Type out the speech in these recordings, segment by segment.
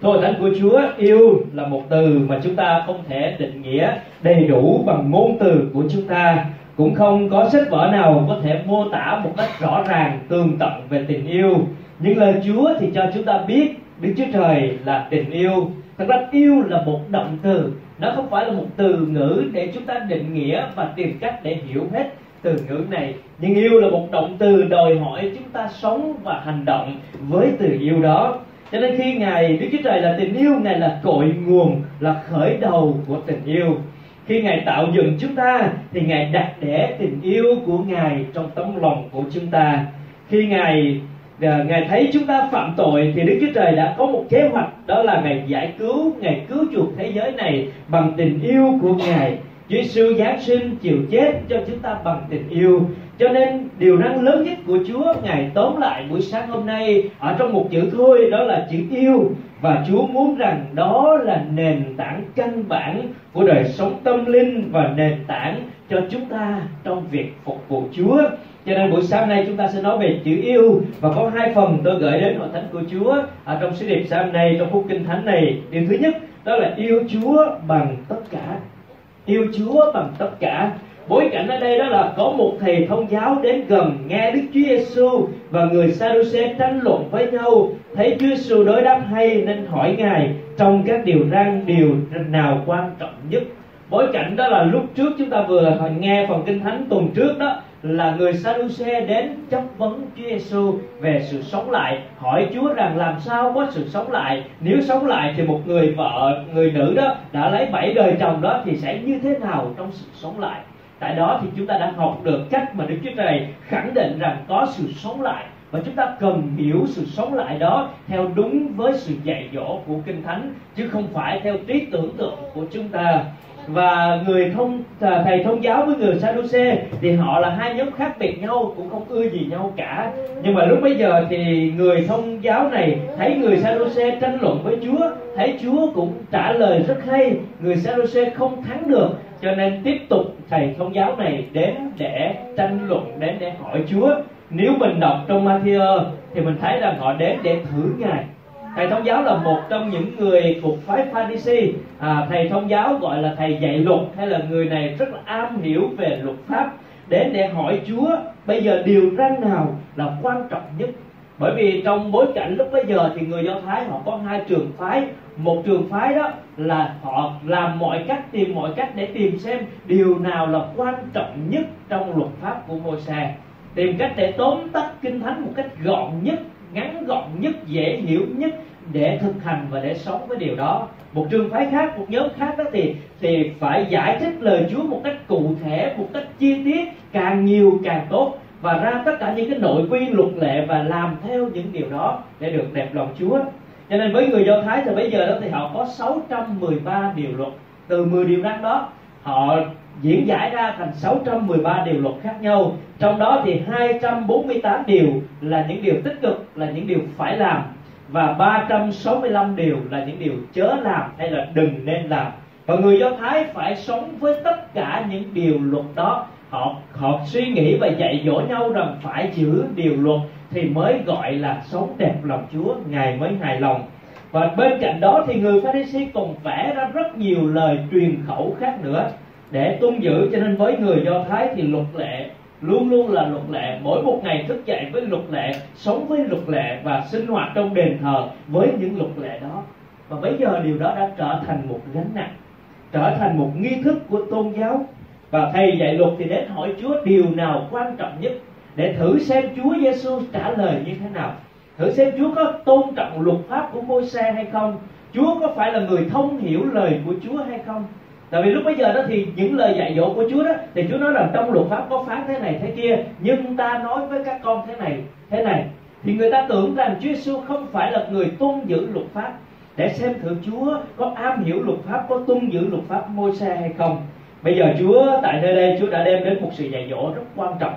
Thôi, thánh của Chúa yêu là một từ mà chúng ta không thể định nghĩa đầy đủ bằng ngôn từ của chúng ta. Cũng không có sách vở nào có thể mô tả một cách rõ ràng, tường tận về tình yêu. Nhưng lời Chúa thì cho chúng ta biết, Đức Chúa Trời là tình yêu. Thật ra, yêu là một động từ. Nó không phải là một từ ngữ để chúng ta định nghĩa và tìm cách để hiểu hết từ ngữ này. Nhưng yêu là một động từ đòi hỏi chúng ta sống và hành động với từ yêu đó cho nên khi ngài đức chúa trời là tình yêu, ngài là cội nguồn, là khởi đầu của tình yêu. Khi ngài tạo dựng chúng ta, thì ngài đặt để tình yêu của ngài trong tấm lòng của chúng ta. Khi ngài à, ngài thấy chúng ta phạm tội, thì đức chúa trời đã có một kế hoạch, đó là ngài giải cứu, ngài cứu chuộc thế giới này bằng tình yêu của ngài. Chúa Giêsu giáng sinh chịu chết cho chúng ta bằng tình yêu cho nên, điều năng lớn nhất của Chúa, ngài tóm lại buổi sáng hôm nay ở trong một chữ thôi, đó là chữ yêu. Và Chúa muốn rằng đó là nền tảng căn bản của đời sống tâm linh và nền tảng cho chúng ta trong việc phục vụ Chúa. Cho nên buổi sáng nay chúng ta sẽ nói về chữ yêu. Và có hai phần tôi gửi đến hội thánh của Chúa ở trong sứ điệp sáng nay, trong phúc kinh thánh này. Điều thứ nhất, đó là yêu Chúa bằng tất cả. Yêu Chúa bằng tất cả bối cảnh ở đây đó là có một thầy thông giáo đến gần nghe Đức Chúa Giêsu và người Sadduce tranh luận với nhau. Thấy Chúa Giêsu đối đáp hay nên hỏi ngài trong các điều răn, điều nào quan trọng nhất? Bối cảnh đó là lúc trước chúng ta vừa nghe phần kinh thánh tuần trước đó, là người Sadduce đến chất vấn Chúa Giêsu về sự sống lại, hỏi Chúa rằng làm sao có sự sống lại? Nếu sống lại thì một người vợ, người nữ đó đã lấy bảy đời chồng đó thì sẽ như thế nào trong sự sống lại? Tại đó thì chúng ta đã học được cách mà Đức Chúa Trời khẳng định rằng có sự sống lại. Và chúng ta cần hiểu sự sống lại đó theo đúng với sự dạy dỗ của kinh thánh, chứ không phải theo trí tưởng tượng của chúng ta. Và người thông à, thầy thông giáo với người Sadduce thì họ là hai nhóm khác biệt nhau, cũng không ưa gì nhau cả. Nhưng mà lúc bây giờ thì người thông giáo này thấy người Sadduce tranh luận với Chúa, thấy Chúa cũng trả lời rất hay. Người Sadduce không thắng được cho nên tiếp tục thầy thông giáo này đến để tranh luận đến để hỏi Chúa. Nếu mình đọc trong Matthew thì mình thấy rằng họ đến để thử ngài. Thầy thông giáo là một trong những người thuộc phái Pharisee à, thầy thông giáo gọi là thầy dạy luật hay là người này rất là am hiểu về luật pháp đến để hỏi Chúa bây giờ điều răn nào là quan trọng nhất bởi vì trong bối cảnh lúc bây giờ thì người do thái họ có hai trường phái. Một trường phái đó là họ làm mọi cách, tìm mọi cách để tìm xem điều nào là quan trọng nhất trong luật pháp của môi xe tìm cách để tóm tắt kinh thánh một cách gọn nhất, ngắn gọn nhất, dễ hiểu nhất để thực hành và để sống với điều đó. Một trường phái khác, một nhóm khác đó thì thì phải giải thích lời Chúa một cách cụ thể, một cách chi tiết, càng nhiều càng tốt và ra tất cả những cái nội quy luật lệ và làm theo những điều đó để được đẹp lòng Chúa. Cho nên với người Do Thái thì bây giờ đó thì họ có 613 điều luật. Từ 10 điều răn đó, họ diễn giải ra thành 613 điều luật khác nhau. Trong đó thì 248 điều là những điều tích cực, là những điều phải làm. Và 365 điều là những điều chớ làm hay là đừng nên làm. Và người Do Thái phải sống với tất cả những điều luật đó họ họ suy nghĩ và dạy dỗ nhau rằng phải giữ điều luật thì mới gọi là sống đẹp lòng Chúa, ngài mới hài lòng. Và bên cạnh đó thì người Pharisee còn vẽ ra rất nhiều lời truyền khẩu khác nữa. Để tuân giữ cho nên với người Do Thái thì luật lệ luôn luôn là luật lệ. Mỗi một ngày thức dậy với luật lệ, sống với luật lệ và sinh hoạt trong đền thờ với những luật lệ đó. Và bây giờ điều đó đã trở thành một gánh nặng, trở thành một nghi thức của tôn giáo và thầy dạy luật thì đến hỏi Chúa điều nào quan trọng nhất để thử xem Chúa Giêsu trả lời như thế nào. Thử xem Chúa có tôn trọng luật pháp của môi xe hay không? Chúa có phải là người thông hiểu lời của Chúa hay không? Tại vì lúc bây giờ đó thì những lời dạy dỗ của Chúa đó, thì Chúa nói rằng trong luật pháp có phán thế này thế kia, nhưng ta nói với các con thế này thế này. Thì người ta tưởng rằng Chúa Giêsu không phải là người tuân giữ luật pháp để xem thử Chúa có am hiểu luật pháp, có tuân giữ luật pháp môi xe hay không bây giờ Chúa tại nơi đây Chúa đã đem đến một sự dạy dỗ rất quan trọng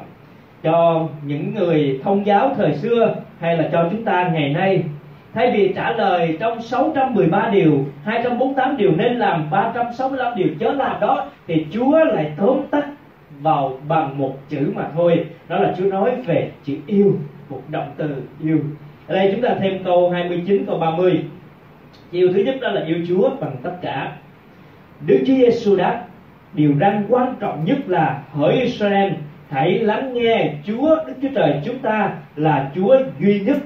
cho những người thông giáo thời xưa hay là cho chúng ta ngày nay. Thay vì trả lời trong 613 điều 248 điều nên làm 365 điều chớ làm đó thì Chúa lại tóm tắt vào bằng một chữ mà thôi. Đó là Chúa nói về chữ yêu một động từ yêu. Ở đây chúng ta thêm câu 29 câu 30 yêu thứ nhất đó là yêu Chúa bằng tất cả. Đức Chúa Giêsu đáp, điều răn quan trọng nhất là hỡi Israel hãy lắng nghe Chúa Đức Chúa Trời chúng ta là Chúa duy nhất.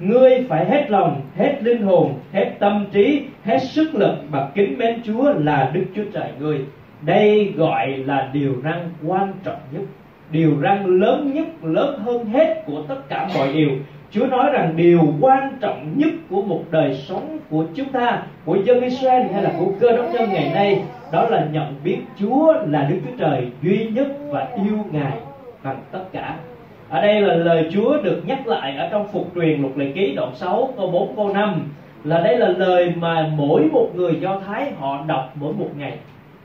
Ngươi phải hết lòng, hết linh hồn, hết tâm trí, hết sức lực và kính mến Chúa là Đức Chúa Trời ngươi. Đây gọi là điều răn quan trọng nhất điều răn lớn nhất lớn hơn hết của tất cả mọi điều Chúa nói rằng điều quan trọng nhất của một đời sống của chúng ta, của dân Israel hay là của cơ đốc nhân ngày nay, đó là nhận biết Chúa là Đức Chúa Trời duy nhất và yêu Ngài bằng tất cả. Ở đây là lời Chúa được nhắc lại ở trong phục truyền luật lệ ký đoạn 6 câu 4 câu 5 là đây là lời mà mỗi một người Do Thái họ đọc mỗi một ngày.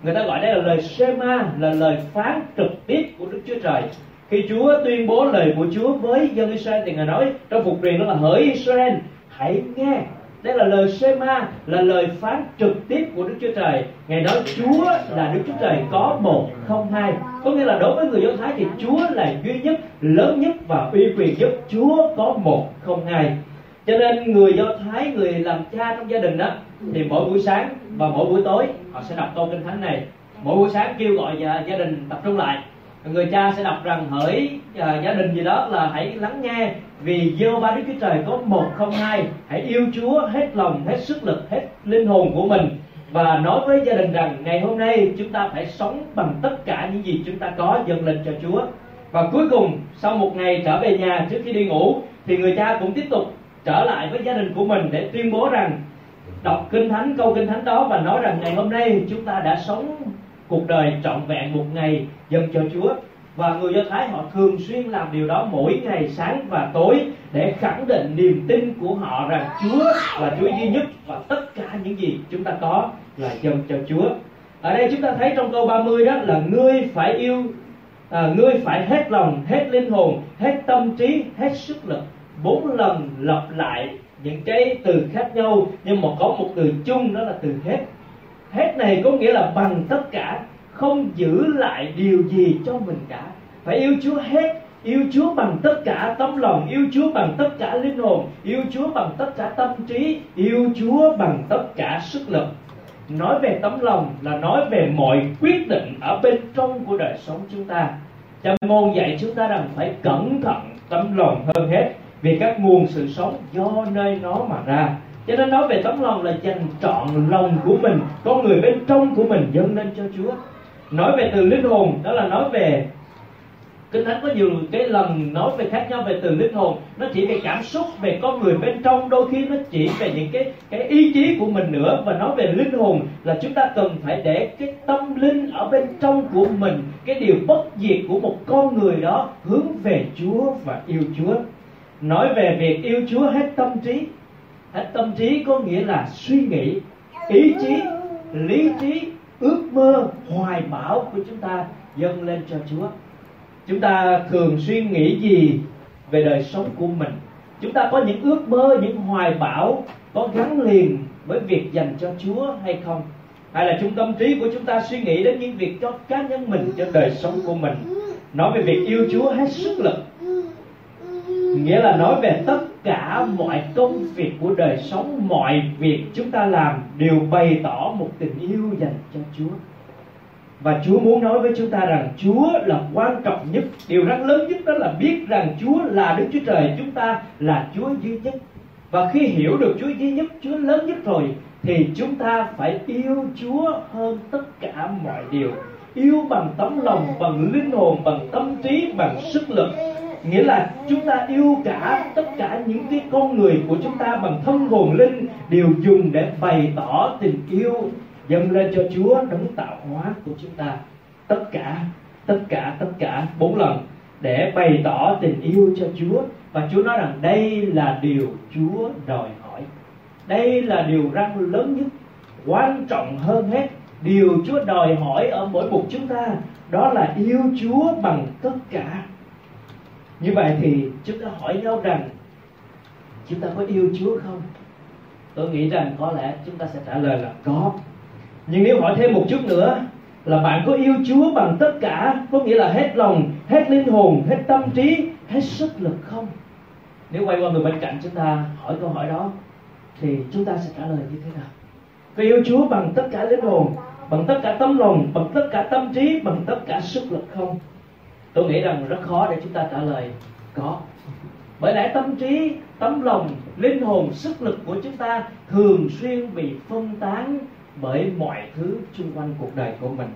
Người ta gọi đây là lời Shema, là lời phán trực tiếp của Đức Chúa Trời khi Chúa tuyên bố lời của Chúa với dân Israel thì Ngài nói, trong phục truyền đó là hỡi Israel, hãy nghe. Đây là lời Shema là lời phán trực tiếp của Đức Chúa Trời. Ngài nói, Chúa là Đức Chúa Trời có một, không hai. Có nghĩa là đối với người Do Thái thì Chúa là duy nhất, lớn nhất và uy quyền nhất. Chúa có một, không hai. Cho nên người Do Thái, người làm cha trong gia đình đó thì mỗi buổi sáng và mỗi buổi tối, họ sẽ đọc câu kinh thánh này. Mỗi buổi sáng kêu gọi gia đình tập trung lại người cha sẽ đọc rằng hỡi à, gia đình gì đó là hãy lắng nghe vì giê ba đức chúa trời có một không hai hãy yêu chúa hết lòng hết sức lực hết linh hồn của mình. Và nói với gia đình rằng ngày hôm nay chúng ta phải sống bằng tất cả những gì chúng ta có dâng lên cho chúa. Và cuối cùng sau một ngày trở về nhà trước khi đi ngủ thì người cha cũng tiếp tục trở lại với gia đình của mình để tuyên bố rằng đọc kinh thánh câu kinh thánh đó và nói rằng ngày hôm nay chúng ta đã sống cuộc đời trọn vẹn một ngày dâng cho Chúa và người Do Thái họ thường xuyên làm điều đó mỗi ngày sáng và tối để khẳng định niềm tin của họ rằng Chúa là Chúa duy nhất và tất cả những gì chúng ta có là dâng cho Chúa. Ở đây chúng ta thấy trong câu 30 đó là ngươi phải yêu à, ngươi phải hết lòng, hết linh hồn, hết tâm trí, hết sức lực. Bốn lần lặp lại những cái từ khác nhau nhưng mà có một từ chung đó là từ hết hết này có nghĩa là bằng tất cả, không giữ lại điều gì cho mình cả. Phải yêu chúa hết, yêu chúa bằng tất cả tấm lòng, yêu chúa bằng tất cả linh hồn, yêu chúa bằng tất cả tâm trí, yêu chúa bằng tất cả sức lực. Nói về tấm lòng là nói về mọi quyết định ở bên trong của đời sống chúng ta. Châm môn dạy chúng ta rằng phải cẩn thận tấm lòng hơn hết, vì các nguồn sự sống do nơi nó mà ra cho nên nói về tấm lòng là dành trọn lòng của mình, con người bên trong của mình dâng lên cho chúa. Nói về từ linh hồn, đó là nói về kinh thánh có nhiều cái lần nói về khác nhau về từ linh hồn. Nó chỉ về cảm xúc về con người bên trong, đôi khi nó chỉ về những cái cái ý chí của mình nữa. Và nói về linh hồn là chúng ta cần phải để cái tâm linh ở bên trong của mình, cái điều bất diệt của một con người đó hướng về Chúa và yêu Chúa. Nói về việc yêu Chúa hết tâm trí hết tâm trí có nghĩa là suy nghĩ, ý chí, lý trí, ước mơ, hoài bão của chúng ta dâng lên cho chúa. Chúng ta thường suy nghĩ gì về đời sống của mình? Chúng ta có những ước mơ, những hoài bão có gắn liền với việc dành cho chúa hay không? Hay là trung tâm trí của chúng ta suy nghĩ đến những việc cho cá nhân mình, cho đời sống của mình? Nói về việc yêu chúa hết sức lực nghĩa là nói về tất cả mọi công việc của đời sống mọi việc chúng ta làm đều bày tỏ một tình yêu dành cho chúa. Và Chúa muốn nói với chúng ta rằng Chúa là quan trọng nhất Điều rất lớn nhất đó là biết rằng Chúa là Đức Chúa Trời Chúng ta là Chúa duy nhất. Và khi hiểu được Chúa duy nhất, Chúa lớn nhất rồi Thì chúng ta phải yêu Chúa hơn tất cả mọi điều. Yêu bằng tấm lòng, bằng linh hồn, bằng tâm trí, bằng sức lực nghĩa là chúng ta yêu cả tất cả những cái con người của chúng ta bằng thân hồn linh đều dùng để bày tỏ tình yêu, dâng lên cho Chúa, đấng tạo hóa của chúng ta. Tất cả tất cả tất cả. Bốn lần, để bày tỏ tình yêu cho Chúa. Và Chúa nói rằng đây là điều Chúa đòi hỏi. Đây là điều răng lớn nhất, quan trọng hơn hết. Điều Chúa đòi hỏi ở mỗi một chúng ta, đó là yêu Chúa bằng tất cả như vậy thì chúng ta hỏi nhau rằng, chúng ta có yêu Chúa không? Tôi nghĩ rằng có lẽ chúng ta sẽ trả lời là có. Nhưng nếu hỏi thêm một chút nữa, là bạn có yêu Chúa bằng tất cả, có nghĩa là hết lòng, hết linh hồn, hết tâm trí, hết sức lực không? Nếu quay qua người bên cạnh chúng ta hỏi câu hỏi đó, thì chúng ta sẽ trả lời như thế nào? Có yêu Chúa bằng tất cả linh hồn, bằng tất cả tấm lòng, bằng tất cả tâm trí, bằng tất cả sức lực không? Tôi nghĩ rằng rất khó để chúng ta trả lời có. Bởi lẽ tâm trí, tấm lòng, linh hồn, sức lực của chúng ta thường xuyên bị phân tán bởi mọi thứ xung quanh cuộc đời của mình.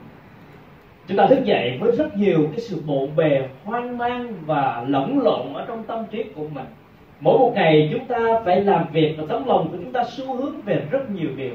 Chúng ta thức dậy với rất nhiều cái sự bộn bề, hoang mang và lẫn lộn ở trong tâm trí của mình. Mỗi một ngày chúng ta phải làm việc và tấm lòng của chúng ta xu hướng về rất nhiều điều.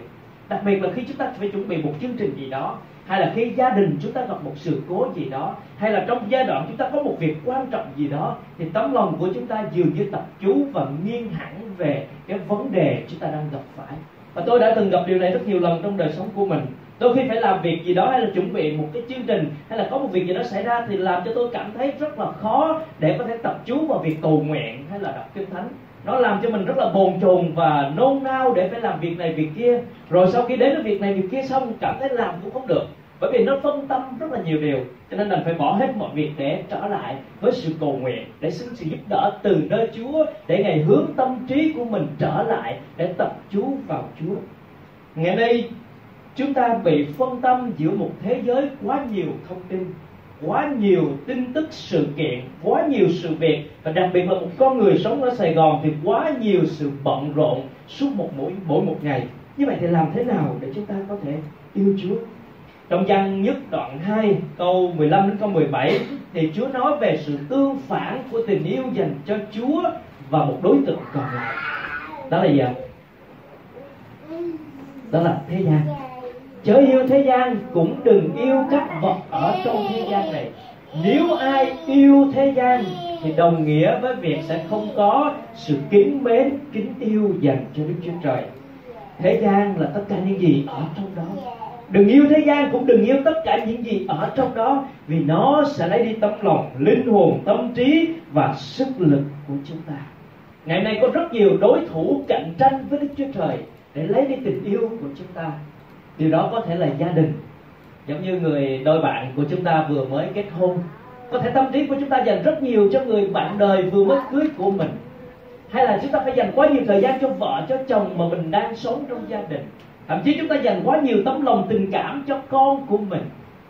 Đặc biệt là khi chúng ta phải chuẩn bị một chương trình gì đó hay là khi gia đình chúng ta gặp một sự cố gì đó, hay là trong giai đoạn chúng ta có một việc quan trọng gì đó, thì tấm lòng của chúng ta dường như tập chú và nghiêng hẳn về cái vấn đề chúng ta đang gặp phải. Và tôi đã từng gặp điều này rất nhiều lần trong đời sống của mình. Đôi khi phải làm việc gì đó hay là chuẩn bị một cái chương trình, hay là có một việc gì đó xảy ra thì làm cho tôi cảm thấy rất là khó để có thể tập chú vào việc cầu nguyện hay là đọc kinh thánh. Nó làm cho mình rất là bồn chồn và nôn nao để phải làm việc này việc kia. Rồi sau khi đến cái việc này việc kia xong, cảm thấy làm cũng không được bởi vì nó phân tâm rất là nhiều điều, cho nên mình phải bỏ hết mọi việc để trở lại với sự cầu nguyện, để xin sự giúp đỡ từ nơi Chúa, để ngày hướng tâm trí của mình trở lại để tập chú vào Chúa. Ngày nay, chúng ta bị phân tâm giữa một thế giới quá nhiều thông tin, quá nhiều tin tức sự kiện, quá nhiều sự việc, và đặc biệt là một con người sống ở Sài Gòn thì quá nhiều sự bận rộn suốt một mỗi mỗi một ngày. Như vậy thì làm thế nào để chúng ta có thể yêu Chúa? Trong văn nhất đoạn 2 câu 15 đến câu 17 thì Chúa nói về sự tương phản của tình yêu dành cho Chúa và một đối tượng còn lại. Đó là gì ạ? Đó là thế gian. Chớ yêu thế gian, cũng đừng yêu các vật ở trong thế gian này. Nếu ai yêu thế gian, thì đồng nghĩa với việc sẽ không có sự kính mến kính yêu dành cho đức chúa trời. Thế gian là tất cả những gì ở trong đó đừng yêu thế gian cũng đừng yêu tất cả những gì ở trong đó, vì nó sẽ lấy đi tấm lòng, linh hồn, tâm trí và sức lực của chúng ta. Ngày nay có rất nhiều đối thủ cạnh tranh với đức chúa trời để lấy đi tình yêu của chúng ta. Điều đó có thể là gia đình. Giống như người đôi bạn của chúng ta vừa mới kết hôn, có thể tâm trí của chúng ta dành rất nhiều cho người bạn đời vừa mới cưới của mình. Hay là chúng ta phải dành quá nhiều thời gian cho vợ, cho chồng mà mình đang sống trong gia đình thậm chí chúng ta dành quá nhiều tấm lòng tình cảm cho con của mình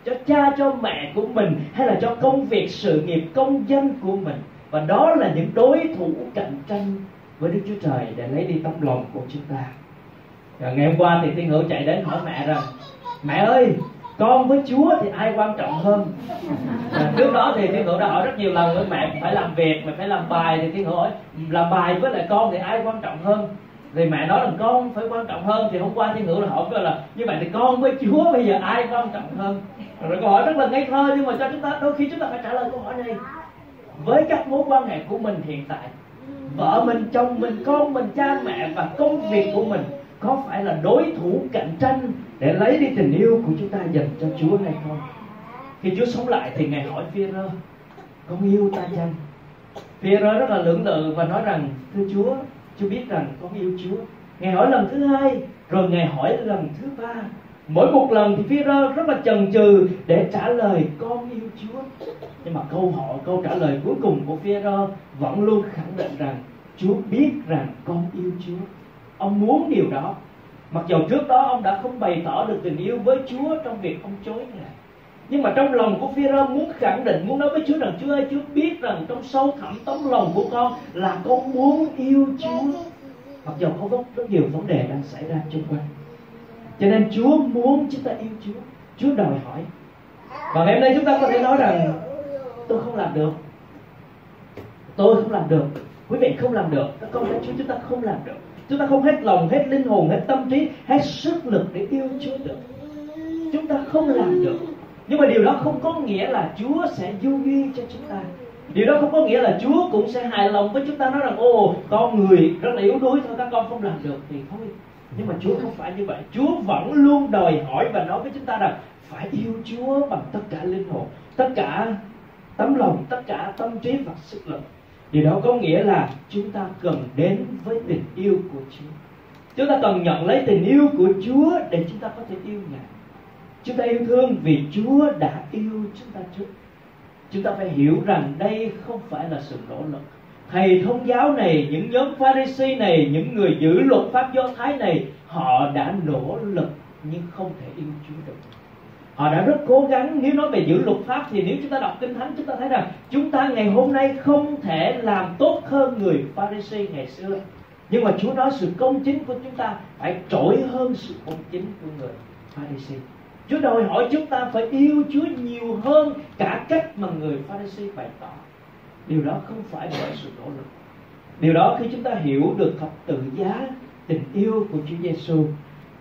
cho cha cho mẹ của mình hay là cho công việc sự nghiệp công dân của mình. Và đó là những đối thủ cạnh tranh với đức chúa trời để lấy đi tấm lòng của chúng ta. Và ngày hôm qua thì thiên hữu chạy đến hỏi mẹ rằng mẹ ơi con với chúa thì ai quan trọng hơn? À, trước đó thì thiên hữu đã hỏi rất nhiều lần với mẹ phải làm việc mẹ phải làm bài. Thì thiên hữu hỏi làm bài với lại con thì ai quan trọng hơn? Thì mẹ nói là con phải quan trọng hơn thì hôm qua thiên hữu là hỏi là như vậy thì con với chúa bây giờ ai quan trọng hơn rồi câu hỏi rất là ngây thơ nhưng mà cho chúng ta đôi khi chúng ta phải trả lời câu hỏi này với các mối quan hệ của mình hiện tại vợ mình chồng mình con mình cha mẹ và công việc của mình có phải là đối thủ cạnh tranh để lấy đi tình yêu của chúng ta dành cho Chúa hay không? Khi Chúa sống lại thì Ngài hỏi Phi-rơ, con yêu ta chăng? Phi-rơ rất là lưỡng lự và nói rằng, thưa Chúa, Chúa biết rằng con yêu Chúa. Ngài hỏi lần thứ hai, rồi Ngài hỏi lần thứ ba. Mỗi một lần thì Phi-rơ rất là chần chừ để trả lời con yêu Chúa. Nhưng mà câu hỏi, câu trả lời cuối cùng của Phi-rơ vẫn luôn khẳng định rằng Chúa biết rằng con yêu Chúa ông muốn điều đó mặc dù trước đó ông đã không bày tỏ được tình yêu với Chúa trong việc ông chối ngài nhưng mà trong lòng của phi muốn khẳng định, muốn nói với Chúa rằng Chúa ơi, Chúa biết rằng trong sâu thẳm tấm lòng của con là con muốn yêu Chúa. Mặc dù có rất nhiều vấn đề đang xảy ra xung quanh. Cho nên Chúa muốn chúng ta yêu Chúa. Chúa đòi hỏi. Và ngày hôm nay chúng ta có thể nói rằng, tôi không làm được. Tôi không làm được. Quý vị không làm được. Các con cái Chúa, chúng ta không làm được. Chúng ta không hết lòng, hết linh hồn, hết tâm trí, hết sức lực để yêu Chúa được. Chúng ta không làm được nhưng mà điều đó không có nghĩa là Chúa sẽ du duy cho chúng ta. Điều đó không có nghĩa là Chúa cũng sẽ hài lòng với chúng ta, nói rằng ô con người rất là yếu đuối, thôi các con không làm được thì thôi. Nhưng mà Chúa không phải như vậy. Chúa vẫn luôn đòi hỏi và nói với chúng ta rằng phải yêu Chúa bằng tất cả linh hồn, tất cả tấm lòng, tất cả tâm trí và sức lực. Điều đó có nghĩa là chúng ta cần đến với tình yêu của Chúa. Chúng ta cần nhận lấy tình yêu của Chúa để chúng ta có thể yêu Ngài chúng ta yêu thương vì Chúa đã yêu chúng ta trước. Chúng ta phải hiểu rằng đây không phải là sự nỗ lực. Thầy thông giáo này, những nhóm pharisee này, những người giữ luật pháp do thái này, họ đã nỗ lực nhưng không thể yêu chúa được. Họ đã rất cố gắng. Nếu nói về giữ luật pháp thì nếu chúng ta đọc kinh thánh, chúng ta thấy rằng chúng ta ngày hôm nay không thể làm tốt hơn người pharisee ngày xưa. Nhưng mà Chúa nói sự công chính của chúng ta phải trỗi hơn sự công chính của người Pharisee. Chúa đòi hỏi chúng ta phải yêu Chúa nhiều hơn cả cách mà người Pharisee bày tỏ. Điều đó không phải bởi sự nỗ lực. Điều đó khi chúng ta hiểu được thập tự giá tình yêu của Chúa Giêsu,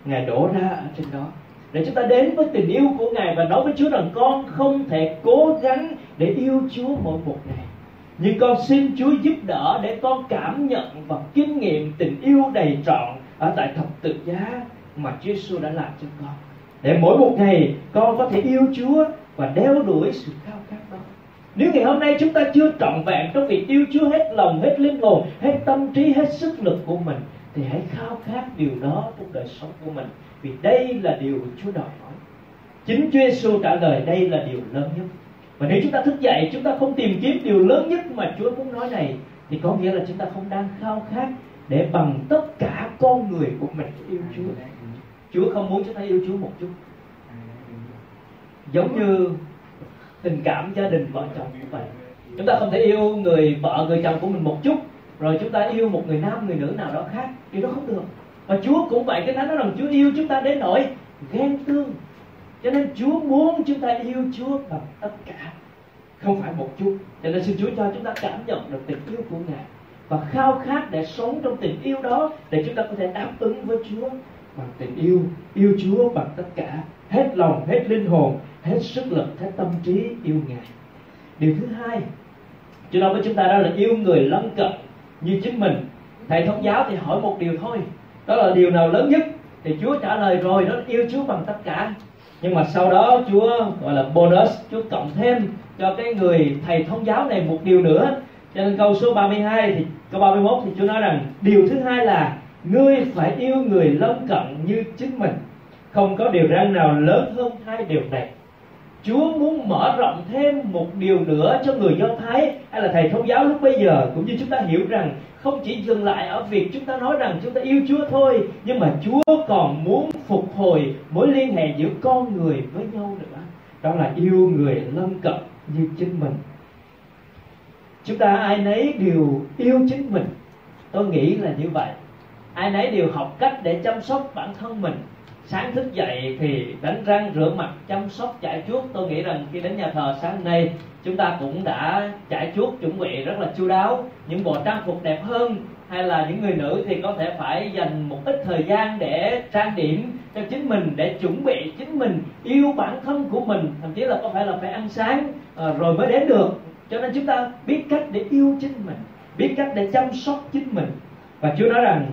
Ngài đổ ra ở trên đó để chúng ta đến với tình yêu của Ngài và nói với Chúa rằng con không thể cố gắng để yêu Chúa mỗi một ngày nhưng con xin Chúa giúp đỡ để con cảm nhận và kinh nghiệm tình yêu đầy trọn ở tại thập tự giá mà Chúa Giêsu đã làm cho con. Để mỗi một ngày con có thể yêu Chúa và đeo đuổi sự khao khát đó. Nếu ngày hôm nay chúng ta chưa trọn vẹn trong việc yêu Chúa hết lòng, hết linh hồn, hết tâm trí, hết sức lực của mình thì hãy khao khát điều đó trong đời sống của mình vì đây là điều Chúa đòi hỏi. Chính Chúa Giêsu trả lời đây là điều lớn nhất và nếu chúng ta thức dậy chúng ta không tìm kiếm điều lớn nhất mà Chúa muốn nói này thì có nghĩa là chúng ta không đang khao khát để bằng tất cả con người của mình yêu Chúa Chúa không muốn chúng ta yêu Chúa một chút. Giống như tình cảm gia đình vợ chồng như vậy. Chúng ta không thể yêu người vợ người chồng của mình một chút rồi chúng ta yêu một người nam người nữ nào đó khác. Điều đó không được. Và Chúa cũng vậy cái thánh nói rằng Chúa yêu chúng ta đến nỗi ghen tương. Cho nên Chúa muốn chúng ta yêu Chúa bằng tất cả. Không phải một chút. Cho nên xin Chúa cho chúng ta cảm nhận được tình yêu của Ngài và khao khát để sống trong tình yêu đó để chúng ta có thể đáp ứng với Chúa bằng tình yêu yêu Chúa bằng tất cả. Hết lòng, hết linh hồn, hết sức lực, hết tâm trí yêu Ngài. Điều thứ hai, Chúa nói với chúng ta đó là yêu người lân cận như chính mình. Thầy thông giáo thì hỏi một điều thôi. Đó là điều nào lớn nhất? Thì Chúa trả lời rồi, đó yêu Chúa bằng tất cả. Nhưng mà sau đó Chúa gọi là bonus, Chúa cộng thêm cho cái người thầy thông giáo này một điều nữa. Cho nên câu số 32 thì, câu 31 thì Chúa nói rằng, điều thứ hai là ngươi phải yêu người lân cận như chính mình. Không có điều răn nào lớn hơn hai điều này. Chúa muốn mở rộng thêm một điều nữa cho người Do Thái, hay là thầy thông giáo lúc bây giờ, cũng như chúng ta hiểu rằng, không chỉ dừng lại ở việc chúng ta nói rằng chúng ta yêu Chúa thôi, nhưng mà Chúa còn muốn phục hồi mối liên hệ giữa con người với nhau nữa. Đó là yêu người lân cận như chính mình. Chúng ta ai nấy đều yêu chính mình. Tôi nghĩ là như vậy ai nấy đều học cách để chăm sóc bản thân mình. Sáng thức dậy thì đánh răng rửa mặt, chăm sóc, chải chuốt. Tôi nghĩ rằng khi đến nhà thờ sáng nay, chúng ta cũng đã chải chuốt, chuẩn bị rất là chu đáo. Những bộ trang phục đẹp hơn hay là những người nữ thì có thể phải dành một ít thời gian để trang điểm cho chính mình, để chuẩn bị chính mình, yêu bản thân của mình. Thậm chí là có phải là phải ăn sáng ờ, rồi mới đến được. Cho nên chúng ta biết cách để yêu chính mình, biết cách để chăm sóc chính mình. Và Chúa nói rằng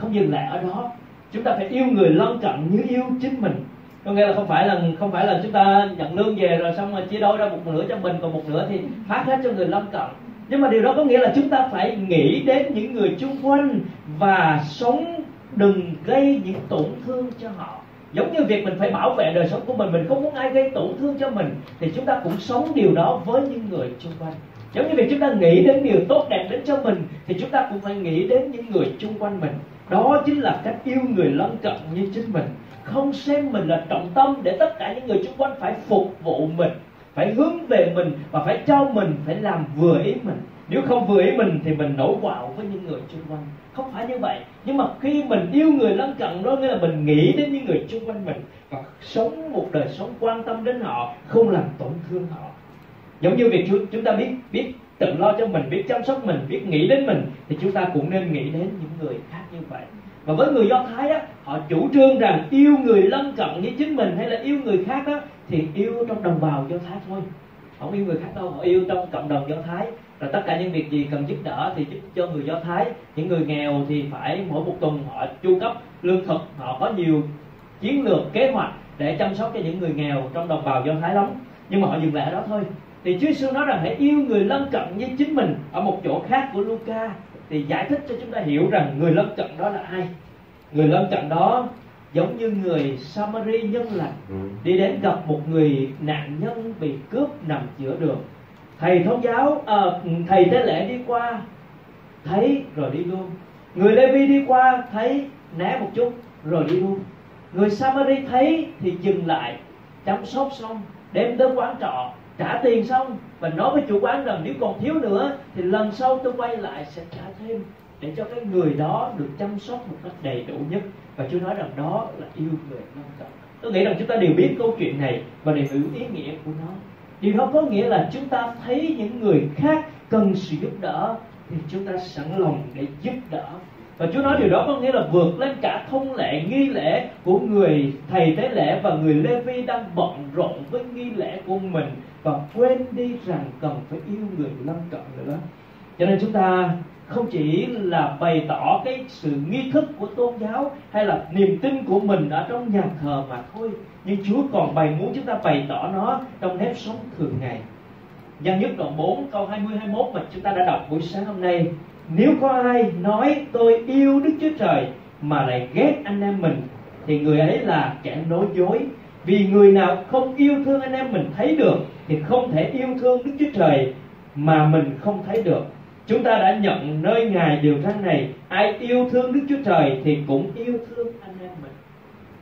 không dừng lại ở đó. Chúng ta phải yêu người lân cận như yêu chính mình. Có nghĩa là không phải là, không phải là chúng ta nhận lương về rồi xong rồi chia đôi ra một nửa cho mình, còn một nửa thì phát hết cho người lân cận. Nhưng mà điều đó có nghĩa là chúng ta phải nghĩ đến những người chung quanh và sống đừng gây những tổn thương cho họ. Giống như việc mình phải bảo vệ đời sống của mình mình không muốn ai gây tổn thương cho mình, thì chúng ta cũng sống điều đó với những người chung quanh. Giống như việc chúng ta nghĩ đến điều tốt đẹp đến cho mình, thì chúng ta cũng phải nghĩ đến những người chung quanh mình đó chính là cách yêu người lân cận như chính mình. Không xem mình là trọng tâm để tất cả những người xung quanh phải phục vụ mình, phải hướng về mình và phải cho mình, phải làm vừa ý mình. Nếu không vừa ý mình thì mình nổi quạo với những người xung quanh. Không phải như vậy. Nhưng mà khi mình yêu người lân cận, đó nghĩa là mình nghĩ đến những người xung quanh mình và sống một đời sống quan tâm đến họ, không làm tổn thương họ. Giống như việc chúng ta biết biết tự lo cho mình, biết chăm sóc mình, biết nghĩ đến mình, thì chúng ta cũng nên nghĩ đến những người khác như vậy. Và với người do thái á, họ chủ trương rằng yêu người lân cận như chính mình hay là yêu người khác á, thì yêu trong đồng bào do thái thôi. Không yêu người khác đâu, họ yêu trong cộng đồng do thái. Rồi tất cả những việc gì cần giúp đỡ thì giúp cho người do thái. Những người nghèo thì phải mỗi một tuần họ chu cấp lương thực, họ có nhiều chiến lược, kế hoạch để chăm sóc cho những người nghèo trong đồng bào do thái lắm. Nhưng mà họ dừng lại ở đó thôi thì Chúa Giêsu nói rằng hãy yêu người lân cận như chính mình. Ở một chỗ khác của Luca thì giải thích cho chúng ta hiểu rằng người lân cận đó là ai. Người lân cận đó giống như người Samari nhân lành. Ừ. đi đến gặp một người nạn nhân bị cướp nằm giữa đường. Thầy thống giáo à, thầy tế lễ đi qua thấy rồi đi luôn. Người lê vi đi qua thấy né một chút rồi đi luôn. Người samari thấy thì dừng lại chăm sóc xong đem tới quán trọ trả tiền xong và nói với chủ quán rằng nếu còn thiếu nữa thì lần sau tôi quay lại sẽ trả thêm để cho cái người đó được chăm sóc một cách đầy đủ nhất. Và Chúa nói rằng đó là yêu người nông cạn tôi nghĩ rằng chúng ta đều biết câu chuyện này và đều hiểu ý nghĩa của nó. Điều đó có nghĩa là chúng ta thấy những người khác cần sự giúp đỡ thì chúng ta sẵn lòng để giúp đỡ và Chúa nói điều đó có nghĩa là vượt lên cả thông lệ, nghi lễ của người thầy tế lễ và người Lê Vi đang bận rộn với nghi lễ của mình và quên đi rằng cần phải yêu người lân cận nữa cho nên chúng ta không chỉ là bày tỏ cái sự nghi thức của tôn giáo hay là niềm tin của mình ở trong nhà thờ mà thôi, nhưng Chúa còn bày muốn chúng ta bày tỏ nó trong nếp sống thường ngày. Nhân nhất đoạn 4 câu 20 21 mà chúng ta đã đọc buổi sáng hôm nay nếu có ai nói tôi yêu Đức Chúa Trời mà lại ghét anh em mình, thì người ấy là kẻ nói dối. Vì người nào không yêu thương anh em mình thấy được, thì không thể yêu thương Đức Chúa Trời mà mình không thấy được. Chúng ta đã nhận nơi ngài điều răn này, ai yêu thương Đức Chúa Trời thì cũng yêu thương anh em mình.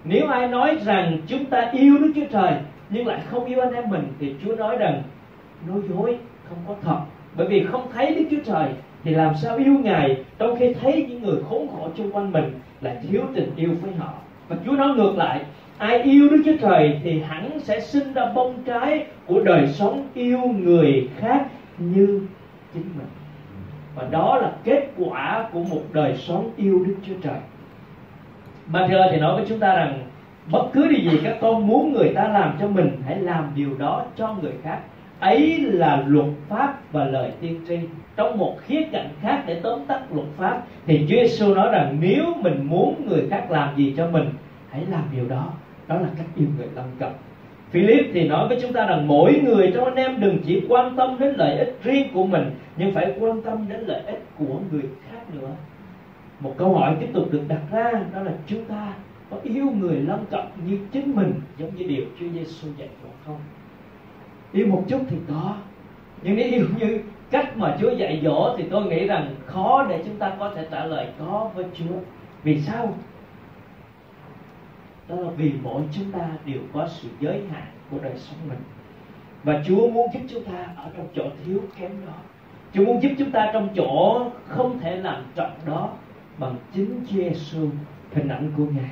Nếu ai nói rằng chúng ta yêu Đức Chúa Trời nhưng lại không yêu anh em mình, thì Chúa nói rằng, nói dối, không có thật. Bởi vì không thấy Đức Chúa Trời thì làm sao yêu Ngài? Trong khi thấy những người khốn khổ xung quanh mình là thiếu tình yêu với họ. Và Chúa nói ngược lại, ai yêu Đức Chúa Trời thì hẳn sẽ sinh ra bông trái của đời sống yêu người khác như chính mình. Và đó là kết quả của một đời sống yêu Đức Chúa Trời. Matthew thì nói với chúng ta rằng, bất cứ điều gì các con muốn người ta làm cho mình, hãy làm điều đó cho người khác ấy là luật pháp và lời tiên tri. Trong một khía cạnh khác để tóm tắt luật pháp, thì Chúa Giêsu nói rằng nếu mình muốn người khác làm gì cho mình, hãy làm điều đó. Đó là cách yêu người lân cận Philip thì nói với chúng ta rằng mỗi người trong anh em đừng chỉ quan tâm đến lợi ích riêng của mình, nhưng phải quan tâm đến lợi ích của người khác nữa. Một câu hỏi tiếp tục được đặt ra, đó là chúng ta có yêu người lân cận như chính mình, giống như điều Chúa Giêsu dạy hoặc không yêu một chút thì có. Nhưng nếu yêu như cách mà Chúa dạy dỗ thì tôi nghĩ rằng khó để chúng ta có thể trả lời có với Chúa. Vì sao? Đó là vì mỗi chúng ta đều có sự giới hạn của đời sống mình. Và Chúa muốn giúp chúng ta ở trong chỗ thiếu kém đó. Chúa muốn giúp chúng ta trong chỗ không thể làm trọn đó bằng chính Chúa Giêsu hình ảnh của Ngài.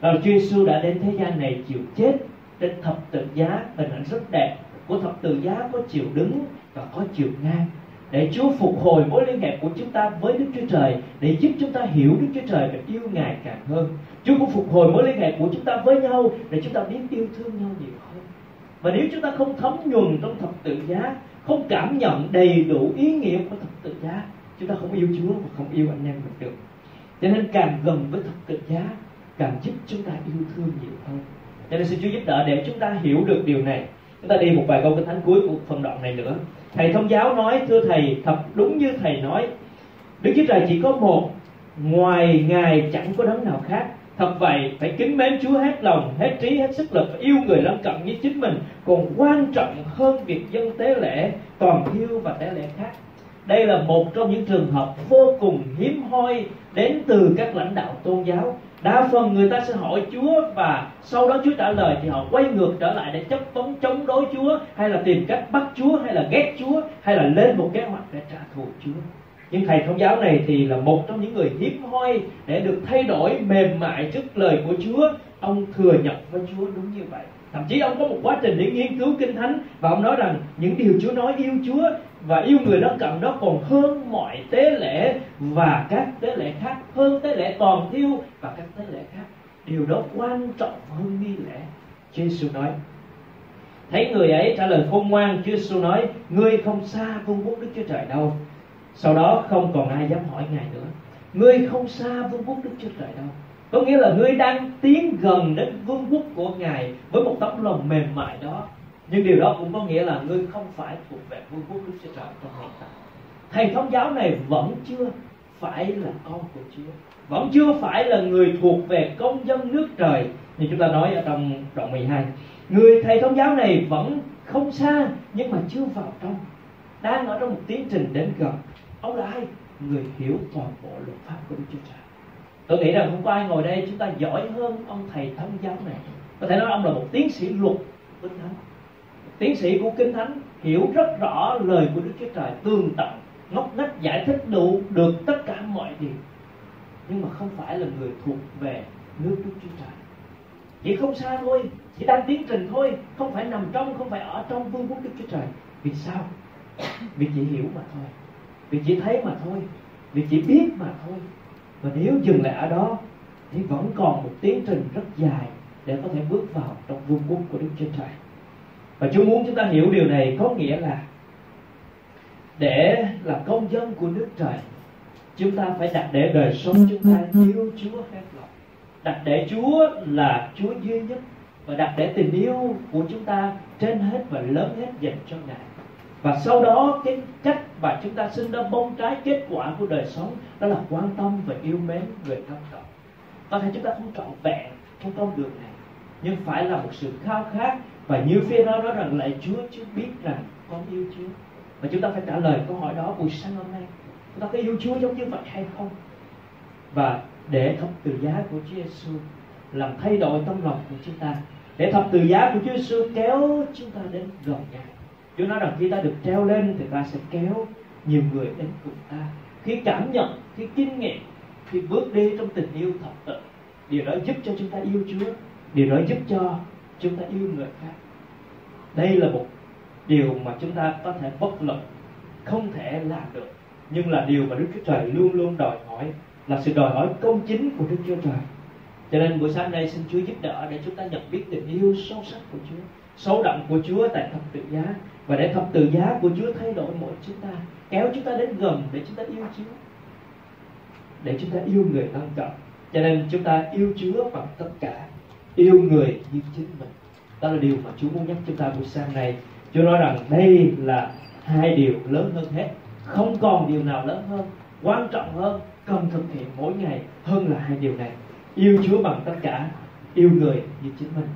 Rồi Chúa Giêsu đã đến thế gian này chịu chết trên thập tự giá, hình ảnh rất đẹp của thập tự giá có chiều đứng và có chiều ngang để Chúa phục hồi mối liên hệ của chúng ta với Đức Chúa Trời để giúp chúng ta hiểu Đức Chúa Trời và yêu Ngài càng hơn. Chúa cũng phục hồi mối liên hệ của chúng ta với nhau để chúng ta biết yêu thương nhau nhiều hơn. Và nếu chúng ta không thấm nhuần trong thập tự giá, không cảm nhận đầy đủ ý nghĩa của thập tự giá, chúng ta không yêu Chúa và không yêu anh em mình được. Cho nên càng gần với thập tự giá, càng giúp chúng ta yêu thương nhiều hơn. Cho nên xin Chúa giúp đỡ để chúng ta hiểu được điều này chúng ta đi một vài câu kinh thánh cuối của phần đoạn này nữa. Thầy thông giáo nói, thưa thầy, thật đúng như thầy nói, đức chúa trời chỉ có một, ngoài ngài chẳng có đấng nào khác. Thật vậy, phải kính mến chúa hết lòng, hết trí, hết sức lực yêu người lân cận như chính mình. Còn quan trọng hơn việc dân tế lễ, toàn thiêu và tế lễ khác. Đây là một trong những trường hợp vô cùng hiếm hoi đến từ các lãnh đạo tôn giáo đa phần người ta sẽ hỏi Chúa và sau đó Chúa trả lời thì họ quay ngược trở lại để chấp vấn chống đối Chúa, hay là tìm cách bắt Chúa, hay là ghét Chúa, hay là lên một kế hoạch để trả thù Chúa. Nhưng thầy thông giáo này thì là một trong những người hiếm hoi để được thay đổi mềm mại trước lời của Chúa. Ông thừa nhận với Chúa đúng như vậy. Thậm chí ông có một quá trình để nghiên cứu kinh thánh và ông nói rằng những điều Chúa nói yêu Chúa và yêu người lân cận đó còn hơn mọi tế lễ và các tế lễ khác, hơn tế lễ toàn thiêu và các tế lễ khác. Điều đó quan trọng hơn nghi lễ. Giêsu nói, thấy người ấy trả lời khôn ngoan Chúa Giêsu nói, ngươi không xa vương quốc Đức Chúa Trời đâu. Sau đó không còn ai dám hỏi ngài nữa. Ngươi không xa vương quốc Đức Chúa Trời đâu. Có nghĩa là ngươi đang tiến gần đến vương quốc của ngài với một tấm lòng mềm mại đó nhưng điều đó cũng có nghĩa là ngươi không phải thuộc về vương quốc đức chúa trời trong hiện tại. Thầy thống giáo này vẫn chưa phải là con của chúa. Vẫn chưa phải là người thuộc về công dân nước trời. Như chúng ta nói ở trong đoạn 12 người thầy thống giáo này vẫn không xa, nhưng mà chưa vào trong. Đang ở trong một tiến trình đến gần. Ông là ai? Người hiểu toàn bộ luật pháp của Đức Chúa Trời. Tôi nghĩ rằng không có ai ngồi đây chúng ta giỏi hơn ông thầy thống giáo này. Có thể nói ông là một tiến sĩ luật kinh thánh tiến sĩ của kinh thánh hiểu rất rõ lời của Đức Chúa Trời tương tận, ngóc ngách giải thích đủ được tất cả mọi điều. Nhưng mà không phải là người thuộc về nước Đức Chúa Trời. Chỉ không xa thôi, chỉ đang tiến trình thôi, không phải nằm trong, không phải ở trong vương quốc Đức Chúa Trời. Vì sao? Vì chỉ hiểu mà thôi. Vì chỉ thấy mà thôi. Vì chỉ biết mà thôi. Và nếu dừng lại ở đó, thì vẫn còn một tiến trình rất dài để có thể bước vào trong vương quốc của Đức Chúa Trời và Chúa muốn chúng ta hiểu điều này có nghĩa là để là công dân của nước trời, chúng ta phải đặt để đời sống chúng ta yêu Chúa hết lòng. Đặt để Chúa là Chúa duy nhất và đặt để tình yêu của chúng ta trên hết và lớn hết dành cho Ngài. Và sau đó, cái cách mà chúng ta sinh ra bông trái kết quả của đời sống đó là quan tâm và yêu mến người thân cận có thể chúng ta không trọn vẹn trong con đường này, nhưng phải là một sự khao khát và như phía đó nói rằng lại Chúa Chúa biết rằng con yêu Chúa. Và chúng ta phải trả lời câu hỏi đó buổi sáng hôm nay. Chúng ta có yêu Chúa giống như vậy hay không? Và để thập tự giá của Chúa Giêsu làm thay đổi tâm lòng của chúng ta. Để thập tự giá của Chúa Giêsu kéo chúng ta đến gần Ngài. Chúa nói rằng khi ta được treo lên thì ta sẽ kéo nhiều người đến cùng ta. Khi cảm nhận, khi kinh nghiệm, khi bước đi trong tình yêu thật tự, điều đó giúp cho chúng ta yêu Chúa. Điều đó giúp cho chúng ta yêu người khác. Đây là một điều mà chúng ta có thể bất lực, không thể làm được. Nhưng là điều mà Đức Chúa Trời luôn luôn đòi hỏi, là sự đòi hỏi công chính của Đức Chúa Trời. Cho nên buổi sáng nay xin Chúa giúp đỡ để chúng ta nhận biết tình yêu sâu sắc của Chúa, sâu đậm của Chúa tại thập tự giá. Và để thập tự giá của Chúa thay đổi mỗi chúng ta, kéo chúng ta đến gần để chúng ta yêu Chúa, để chúng ta yêu người thân cận. Cho nên chúng ta yêu Chúa bằng tất cả yêu người như chính mình. Đó là điều mà Chúa muốn nhắc chúng ta buổi sáng này Chúa nói rằng đây là hai điều lớn hơn hết. Không còn điều nào lớn hơn, quan trọng hơn, cần thực hiện mỗi ngày hơn là hai điều này. Yêu Chúa bằng tất cả, yêu người như chính mình.